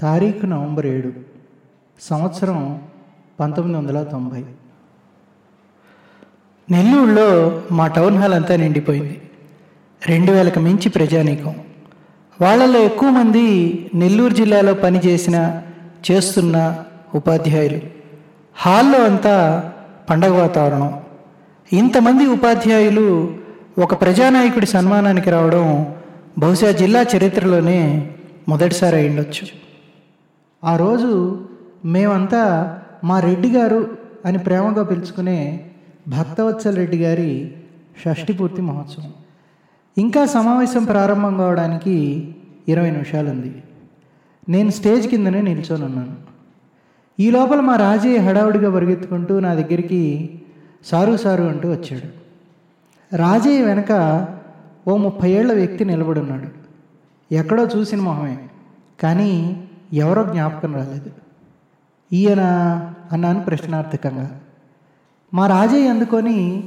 తారీఖు నవంబర్ ఏడు సంవత్సరం పంతొమ్మిది వందల తొంభై. నెల్లూరులో మా టౌన్ హాల్ అంతా నిండిపోయింది. రెండు వేలకు మించి ప్రజానీకం. వాళ్ళలో ఎక్కువ మంది నెల్లూరు జిల్లాలో పనిచేసిన చేస్తున్న ఉపాధ్యాయులు. హాల్లో అంతా పండగ వాతావరణం. ఇంతమంది ఉపాధ్యాయులు ఒక ప్రజానాయకుడి సన్మానానికి రావడం బహుశా జిల్లా చరిత్రలోనే మొదటిసారి అయిండొచ్చు ఆ రోజు మేమంతా మా రెడ్డి గారు అని ప్రేమగా పిలుచుకునే భక్తవత్సల్ రెడ్డి గారి షష్ఠి పూర్తి మహోత్సవం. ఇంకా సమావేశం ప్రారంభం కావడానికి ఇరవై నిమిషాలు ఉంది నేను స్టేజ్ కిందనే నిల్చొని ఉన్నాను ఈ లోపల మా రాజయ్య హడావుడిగా పరిగెత్తుకుంటూ నా దగ్గరికి సారు సారు అంటూ వచ్చాడు. రాజయ్య వెనక ఓ ముప్పై ఏళ్ళ వ్యక్తి నిలబడున్నాడు. ఎక్కడో చూసిన మొహమే. కానీ ఎవరో జ్ఞాపకం రాలేదు. ఈయన అన్నాను ప్రశ్నార్థకంగా. మా రాజయ్య అందుకొని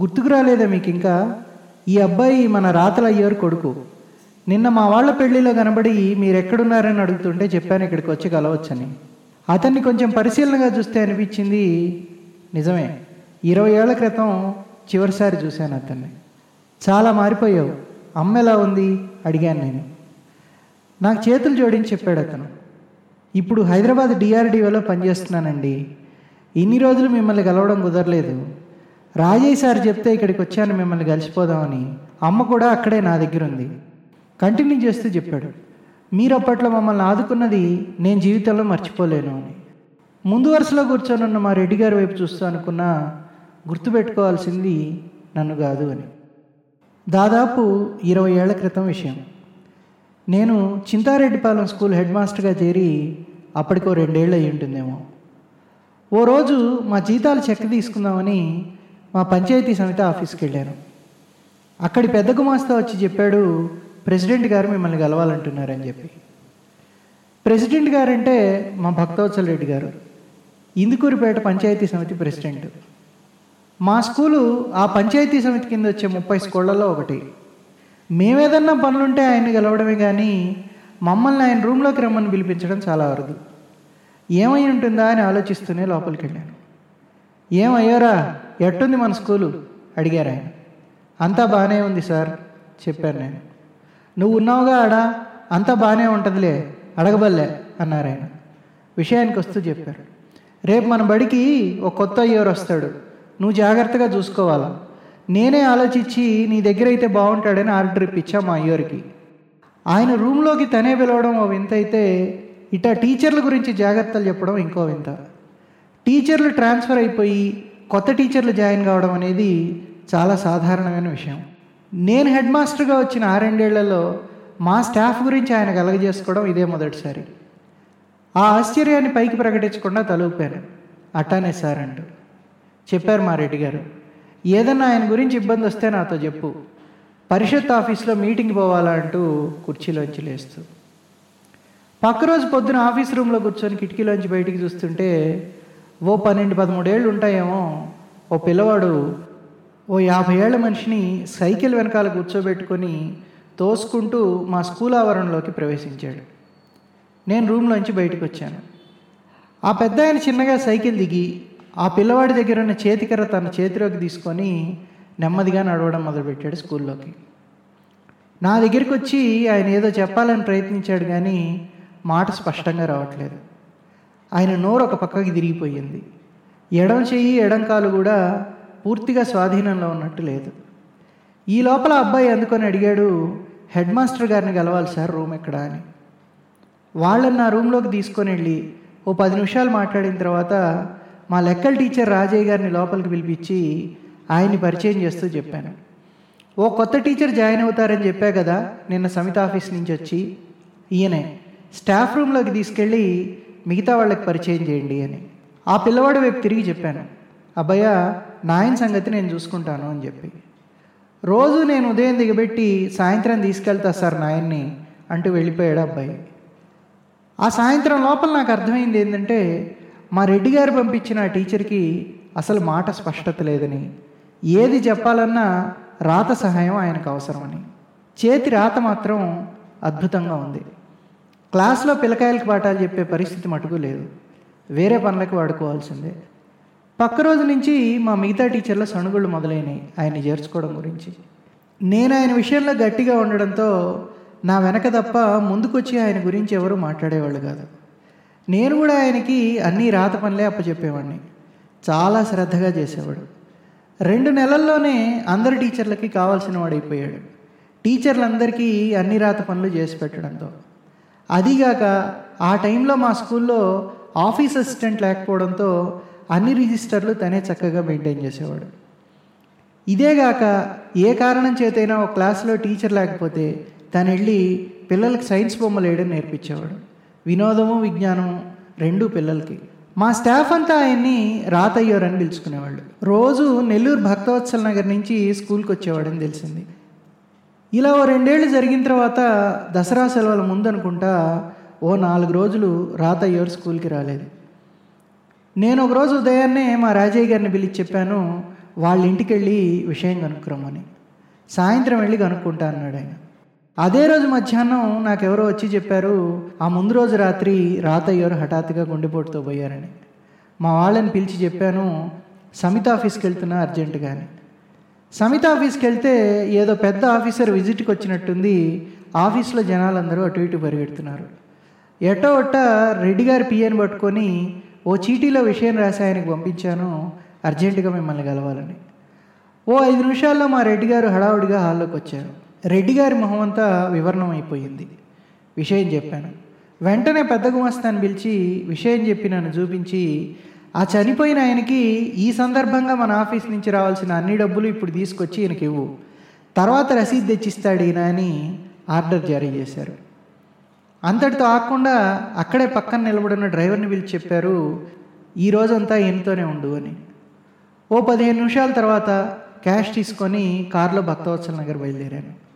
గుర్తుకు రాలేదా మీకు ఇంకా ఈ అబ్బాయి మన రాతల అయ్యారు కొడుకు. నిన్న మా వాళ్ళ పెళ్ళిలో కనబడి మీరు ఎక్కడున్నారని అడుగుతుంటే చెప్పాను ఇక్కడికి వచ్చి కలవచ్చని. అతన్ని కొంచెం పరిశీలనగా చూస్తే అనిపించింది నిజమే. ఇరవై ఏళ్ళ క్రితం చివరిసారి చూశాను అతన్ని. చాలా మారిపోయావు. అమ్మ ఎలా ఉంది? అడిగాను నేను. నాకు చేతులు జోడించి చెప్పాడు అతను. ఇప్పుడు హైదరాబాద్ డిఆర్డిఓలో పనిచేస్తున్నానండి. ఇన్ని రోజులు మిమ్మల్ని కలవడం కుదరలేదు. రాజయ్య సార్ చెప్తే ఇక్కడికి వచ్చాను మిమ్మల్ని కలిసిపోదామని. అమ్మ కూడా అక్కడే నా దగ్గర ఉంది. కంటిన్యూ చేస్తూ చెప్పాడు. మీరు అప్పట్లో మమ్మల్ని ఆదుకున్నది నేను జీవితంలో మర్చిపోలేను అని. ముందు వరుసలో కూర్చొనున్న మా రెడ్డి గారి వైపు చూస్తూ అనుకున్నా గుర్తుపెట్టుకోవాల్సింది నన్ను కాదు అని. దాదాపు ఇరవై ఏళ్ళ క్రితం విషయం. నేను చింతారెడ్డిపాలెం స్కూల్ హెడ్ మాస్టర్గా చేరి అప్పటికో రెండేళ్ళు అయి ఉంటుందేమో. ఓ రోజు మా జీతాలు చెక్ తీసుకుందామని మా పంచాయతీ సమితి ఆఫీస్కి వెళ్ళాను. అక్కడి పెద్ద గుమాస్తా వచ్చి చెప్పాడు ప్రెసిడెంట్ గారు మిమ్మల్ని కలవాలంటున్నారని చెప్పి. ప్రెసిడెంట్ గారంటే మా భక్తవత్సల రెడ్డి గారు ఇందుకూరిపేట పంచాయతీ సమితి ప్రెసిడెంట్. మా స్కూలు ఆ పంచాయతీ సమితి కింద వచ్చే ముప్పై స్కూళ్ళల్లో ఒకటి. మేమేదన్నా పనులుంటే ఆయన్ని గెలవడమే కానీ మమ్మల్ని ఆయన రూమ్లోకి రమ్మని పిలిపించడం చాలా అరుదు. ఏమై ఉంటుందా అని ఆలోచిస్తూనే లోపలికి వెళ్ళాను ఏమయ్యారా ఎట్టుంది మన స్కూలు? అడిగారు ఆయన. అంతా బాగానే ఉంది సార్ చెప్పాను నేను. నువ్వు ఉన్నావుగా ఆడా? అంతా బాగానే ఉంటుందిలే అడగబల్లే అన్నారు ఆయన. విషయానికి వస్తూ చెప్పారు. రేపు మన బడికి ఒక కొత్త అయ్యోరు వస్తాడు నువ్వు జాగ్రత్తగా చూసుకోవాలా? నేనే ఆలోచించి నీ దగ్గర అయితే బాగుంటాడని ఆర్డర్ ఇప్పించా మా అయ్యోరికి. ఆయన రూమ్లోకి తనే పిలవడం ఓ వింత అయితే ఇటా టీచర్ల గురించి జాగ్రత్తలు చెప్పడం ఇంకో వింత. టీచర్లు ట్రాన్స్ఫర్ అయిపోయి కొత్త టీచర్లు జాయిన్ కావడం అనేది చాలా సాధారణమైన విషయం. నేను హెడ్ మాస్టర్గా వచ్చిన ఆరెండేళ్ళలో మా స్టాఫ్ గురించి ఆయన కలగజేసుకోవడం ఇదే మొదటిసారి. ఆ ఆశ్చర్యాన్ని పైకి ప్రకటించకుండా తలూపాను. అట్టానే సార్ అంటూ. చెప్పారు మా రెడ్డి గారు. ఏదన్నా ఆయన గురించి ఇబ్బంది వస్తే నాతో చెప్పు. పరిషత్ ఆఫీస్లో మీటింగ్ పోవాలా అంటూ కుర్చీలోంచి లేస్తూ. పక్క రోజు పొద్దున ఆఫీస్ రూమ్లో కూర్చొని కిటికీలోంచి బయటికి చూస్తుంటే ఓ పన్నెండు పదమూడేళ్ళు ఉంటాయేమో ఓ పిల్లవాడు ఓ యాభై ఏళ్ళ మనిషిని సైకిల్ వెనకాల కూర్చోబెట్టుకొని తోసుకుంటూ మా స్కూల్ ఆవరణలోకి ప్రవేశించాడు. నేను రూమ్లోంచి బయటకు వచ్చాను ఆ పెద్ద ఆయన చిన్నగా సైకిల్ దిగి ఆ పిల్లవాడి దగ్గర ఉన్న చేతికర్ర తన చేతిలోకి తీసుకొని నెమ్మదిగా నడవడం మొదలుపెట్టాడు స్కూల్లోకి. నా దగ్గరికి వచ్చి ఆయన ఏదో చెప్పాలని ప్రయత్నించాడు కానీ మాట స్పష్టంగా రావట్లేదు. ఆయన నోరు ఒక పక్కకి తిరిగిపోయింది. ఎడం చెయ్యి ఎడం కాలు కూడా పూర్తిగా స్వాధీనంలో ఉన్నట్టు లేదు. ఈ లోపల అబ్బాయి అందుకొని అడిగాడు హెడ్ మాస్టర్ గారిని కలవాలి సార్ రూమ్ ఎక్కడ అని. వాళ్ళని నా రూమ్లోకి తీసుకొని వెళ్ళి ఓ పది నిమిషాలు మాట్లాడిన తర్వాత మా లెక్కల టీచర్ రాజయ్య గారిని లోపలికి పిలిపించి ఆయన్ని పరిచయం చేస్తూ చెప్పాను. ఓ కొత్త టీచర్ జాయిన్ అవుతారని చెప్పా కదా నిన్న సమిత ఆఫీస్ నుంచి వచ్చి ఈయనే స్టాఫ్ రూమ్లోకి తీసుకెళ్ళి మిగతా వాళ్ళకి పరిచయం చేయండి అని. ఆ పిల్లవాడు వైపు తిరిగి చెప్పాను. అబ్బయ్య నాయన సంగతి నేను చూసుకుంటాను అని చెప్పి. రోజు నేను ఉదయం దిగబెట్టి సాయంత్రం తీసుకెళ్తా సార్ నాయన్ని అంటూ వెళ్ళిపోయాడు అబ్బాయి. ఆ సాయంత్రం లోపల నాకు అర్థమైంది ఏంటంటే మా రెడ్డి గారు పంపించిన టీచర్కి అసలు మాట స్పష్టత లేదని. ఏది చెప్పాలన్నా రాత సహాయం ఆయనకు అవసరమని. చేతి రాత మాత్రం అద్భుతంగా ఉంది. క్లాస్లో పిల్లకాయలకు పాఠాలు చెప్పే పరిస్థితి మటుకు లేదు. వేరే పనులకు వాడుకోవాల్సిందే. పక్క రోజు నుంచి మా మిగతా టీచర్ల సణుగుళ్ళు మొదలైనవి ఆయన చేర్చుకోవడం గురించి. నేను ఆయన విషయంలో గట్టిగా ఉండడంతో నా వెనక తప్ప ముందుకొచ్చి ఆయన గురించి ఎవరు మాట్లాడేవాళ్ళు కాదు. నేను కూడా ఆయనకి అన్నీ రాత పనులే అప్పచెప్పేవాడిని. చాలా శ్రద్ధగా చేసేవాడు. రెండు నెలల్లోనే అందరి టీచర్లకి కావాల్సిన వాడైపోయాడు. టీచర్లందరికీ అన్ని రాత పనులు చేసి పెట్టడంతో. అదీగాక ఆ టైంలో మా స్కూల్లో ఆఫీస్ అసిస్టెంట్ లేకపోవడంతో అన్ని రిజిస్టర్లు తనే చక్కగా మెయింటైన్ చేసేవాడు. ఇదేగాక ఏ కారణం చేతైనా ఒక క్లాస్లో టీచర్ లేకపోతే తను వెళ్ళి పిల్లలకు సైన్స్ బొమ్మలు వేయడం నేర్పించేవాడు. వినోదము విజ్ఞానము రెండు పిల్లలకి. మా స్టాఫ్ అంతా ఆయన్ని రాతయ్యోర్ అని పిలుచుకునేవాళ్ళు. రోజు నెల్లూరు భక్తవత్సల నగర్ నుంచి స్కూల్కి వచ్చేవాడని తెలిసింది. ఇలా ఓ రెండేళ్ళు జరిగిన తర్వాత దసరా సెలవుల ముందనుకుంటా ఓ నాలుగు రోజులు రాతయ్యోర్ స్కూల్కి రాలేదు. నేను ఒక రోజు ఉదయాన్నే మా రాజయ్య గారిని పిలిచి చెప్పాను వాళ్ళ ఇంటికి వెళ్ళి విషయం కనుక్కురమ్మని సాయంత్రం వెళ్ళి కనుక్కుంటా అన్నాడు ఆయన. అదే రోజు మధ్యాహ్నం నాకెవరో వచ్చి చెప్పారు ఆ ముందు రోజు రాత్రి రాతయ్యారు హఠాత్తుగా గుండెపోటుతో పోయారని. మా వాళ్ళని పిలిచి చెప్పాను సమిత ఆఫీస్కి వెళ్తున్నా అర్జెంటుగా అని. సమిత ఆఫీస్కి వెళ్తే ఏదో పెద్ద ఆఫీసర్ విజిట్కి వచ్చినట్టుంది ఆఫీస్లో జనాలందరూ అటు ఇటు పరిగెడుతున్నారు. ఎటో ఒట్ట రెడ్డి గారి పిఎని పట్టుకొని ఓ చీటీలో విషయం రాసి ఆయనకు పంపించాను అర్జెంటుగా మిమ్మల్ని కలవాలని. ఓ ఐదు నిమిషాల్లో మా రెడ్డి గారు హడావుడిగా హాల్లోకి వచ్చారు. రెడ్డి గారి మొహం అంతా వివరణం అయిపోయింది విషయం చెప్పాను. వెంటనే పెద్ద గుమస్తాన్ని పిలిచి విషయం చెప్పి నన్ను చూపించి ఆ చనిపోయిన ఆయనకి ఈ సందర్భంగా మన ఆఫీస్ నుంచి రావాల్సిన అన్ని డబ్బులు ఇప్పుడు తీసుకొచ్చి ఈయనకి ఇవ్వు. తర్వాత రసీదు తెచ్చిస్తాడు ఈయన అని ఆర్డర్ జారీ చేశారు. అంతటితో ఆకుండా అక్కడే పక్కన నిలబడిన డ్రైవర్ని పిలిచి చెప్పారు ఈ రోజంతా ఈయనతోనే ఉండు అని. ఓ పదిహేను నిమిషాల తర్వాత క్యాష్ తీసుకొని కారులో భక్తవత్సల నగర్ బయలుదేరాను.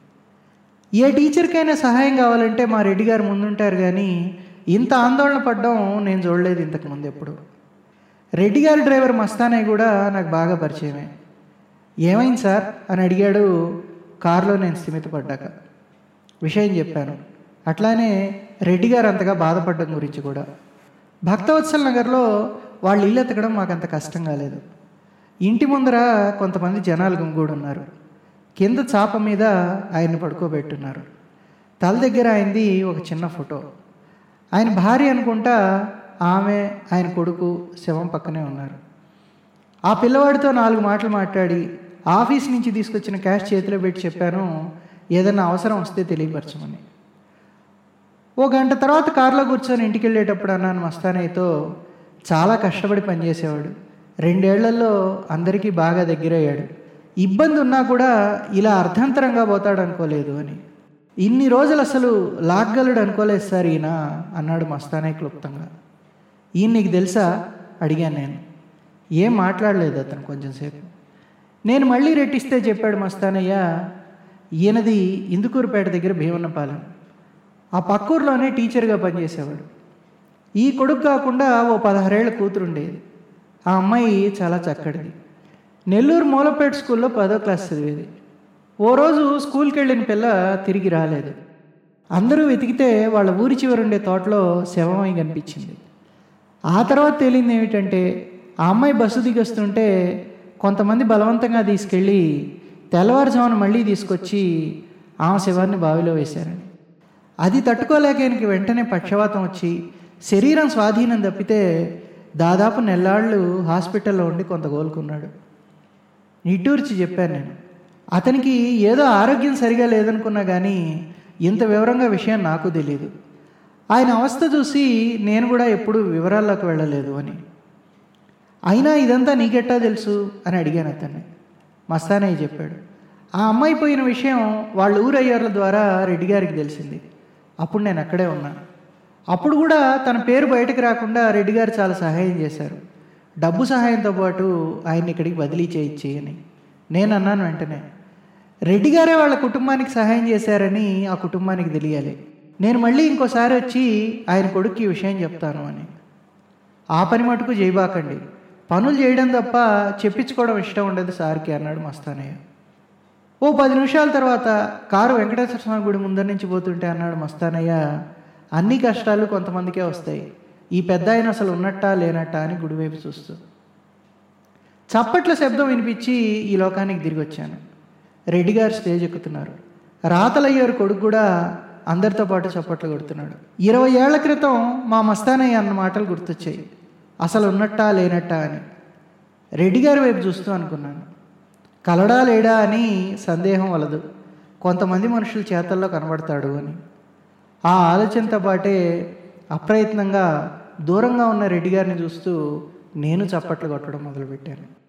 ఏ టీచర్కైనా సహాయం కావాలంటే మా రెడ్డి గారు ముందుంటారు కానీ ఇంత ఆందోళన పడ్డం నేను చూడలేదు ఇంతకుముందు ఎప్పుడు. రెడ్డి గారి డ్రైవర్ మస్తానయ్య కూడా నాకు బాగా పరిచయమే. ఏమైంది సార్? అని అడిగాడు కారులో నేను స్థిమితపడ్డాక విషయం చెప్పాను. అట్లానే రెడ్డి గారు అంతగా బాధపడడం గురించి కూడా. భక్తవత్సల నగర్లో వాళ్ళు ఇల్లు ఎతకడం మాకు అంత కష్టం కాలేదు. ఇంటి ముందర కొంతమంది జనాలు గుమిగూడు ఉన్నారు కింద చాప మీద ఆయన్ని పడుకోబెట్టున్నారు. తల దగ్గర ఆయనది ఒక చిన్న ఫోటో. ఆయన భార్య అనుకుంటా ఆమె ఆయన కొడుకు శవం పక్కనే ఉన్నారు. ఆ పిల్లవాడితో నాలుగు మాటలు మాట్లాడి ఆఫీస్ నుంచి తీసుకొచ్చిన క్యాష్ చేతిలో పెట్టి చెప్పాను ఏదైనా అవసరం వస్తే తెలియపరచమని. ఓ గంట తర్వాత కారులో కూర్చొని ఇంటికి వెళ్ళేటప్పుడు అన్నాను మస్తానయ్యతో చాలా కష్టపడి పనిచేసేవాడు. రెండేళ్ళలో అందరికీ బాగా దగ్గరయ్యాడు. ఇబ్బంది ఉన్నా కూడా ఇలా అర్ధంతరంగా పోతాడు అనుకోలేదు అని. ఇన్ని రోజులు అసలు లాగ్గలడు అనుకోలేదు సార్ ఈయన అన్నాడు మస్తానే క్లుప్తంగా. ఈయన నీకు తెలుసా? అడిగాను నేను. ఏం మాట్లాడలేదు అతను కొంచెంసేపు నేను మళ్ళీ రెట్టిస్తే చెప్పాడు మస్తానయ్య ఈయనది ఇందుకూరుపేట దగ్గర భీమన్నపాలెం. ఆ పక్కూరులోనే టీచర్గా పనిచేసేవాడు. ఈ కొడుకు కాకుండా ఓ పదహారేళ్ళ కూతురుండేది. ఆ అమ్మాయి చాలా చక్కడిది. నెల్లూరు మూలపేట స్కూల్లో పదో క్లాస్ చదివేది. ఓ రోజు స్కూల్కి వెళ్ళిన పిల్ల తిరిగి రాలేదు. అందరూ వెతికితే వాళ్ళ ఊరి చివరుండే తోటలో శవమై కనిపించింది. ఆ తర్వాత తేలింది ఏమిటంటే ఆ అమ్మాయి బస్సు దిగొస్తుంటే కొంతమంది బలవంతంగా తీసుకెళ్ళి తెల్లవారుజామున మళ్ళీ తీసుకొచ్చి ఆమె శవాన్ని బావిలో వేశారని. అది తట్టుకోలేక ఈయనకి వెంటనే పక్షవాతం వచ్చి శరీరం స్వాధీనం తప్పితే దాదాపు నెల్లాళ్ళు హాస్పిటల్లో ఉండి కొంత కోలుకున్నాడు నిట్టూర్చి చెప్పాను నేను. అతనికి ఏదో ఆరోగ్యం సరిగా లేదనుకున్నా కానీ ఇంత వివరంగా విషయం నాకు తెలియదు ఆయన అవస్థ చూసి నేను కూడా ఎప్పుడు వివరాల్లోకి వెళ్ళలేదు అని. అయినా ఇదంతా నీకెట్టా తెలుసు అని అడిగాను అతన్ని. మస్తానయ్య చెప్పాడు. ఆ అమ్మాయి పోయిన విషయం వాళ్ళ ఊరయ్యారుల ద్వారా రెడ్డి గారికి తెలిసింది. అప్పుడు నేను అక్కడే ఉన్నాను. అప్పుడు కూడా తన పేరు బయటకు రాకుండా రెడ్డి గారు చాలా సహాయం చేశారు. డబ్బు సహాయంతో పాటు ఆయన్ని ఇక్కడికి బదిలీ చేయించి అని. నేను అన్నాను వెంటనే రెడ్డి గారే వాళ్ళ కుటుంబానికి సహాయం చేశారని ఆ కుటుంబానికి తెలియాలి. నేను మళ్ళీ ఇంకోసారి వచ్చి ఆయన కొడుక్కి ఈ విషయం చెప్తాను అని. ఆ పని మటుకు చేయబాకండి. పనులు చేయడం తప్ప చెప్పించుకోవడం ఇష్టం ఉండదు సార్కి అన్నాడు మస్తానయ్య. ఓ పది నిమిషాల తర్వాత కారు వెంకటేశ్వర స్వామి గుడి ముందర నుంచి పోతుంటే అన్నాడు మస్తానయ్య అన్ని కష్టాలు కొంతమందికే వస్తాయి. ఈ పెద్ద ఆయన అసలు ఉన్నట్టా లేనట్టా అని గుడివైపు చూస్తూ. చప్పట్ల శబ్దం వినిపించి ఈ లోకానికి తిరిగి వచ్చాను. రెడ్డి గారు స్టేజ్ ఎక్కుతున్నారు. రాతలయ్యారు కొడుకు కూడా అందరితో పాటు చప్పట్లు కొడుతున్నాడు. ఇరవై ఏళ్ళ క్రితం మా మస్తానయ్య అన్న మాటలు గుర్తొచ్చాయి. అసలు ఉన్నట్టా లేనట్టా అని. రెడ్డి గారి వైపు చూస్తూ అనుకున్నాను. కలడా లేడా అని సందేహం వలదు. కొంతమంది మనుషుల చేతల్లో కనబడతాడు అని. ఆ ఆలోచనతో పాటే అప్రయత్నంగా దూరంగా ఉన్న రెడ్డి గారిని చూస్తూ నేను చప్పట్లు కొట్టడం మొదలుపెట్టాను.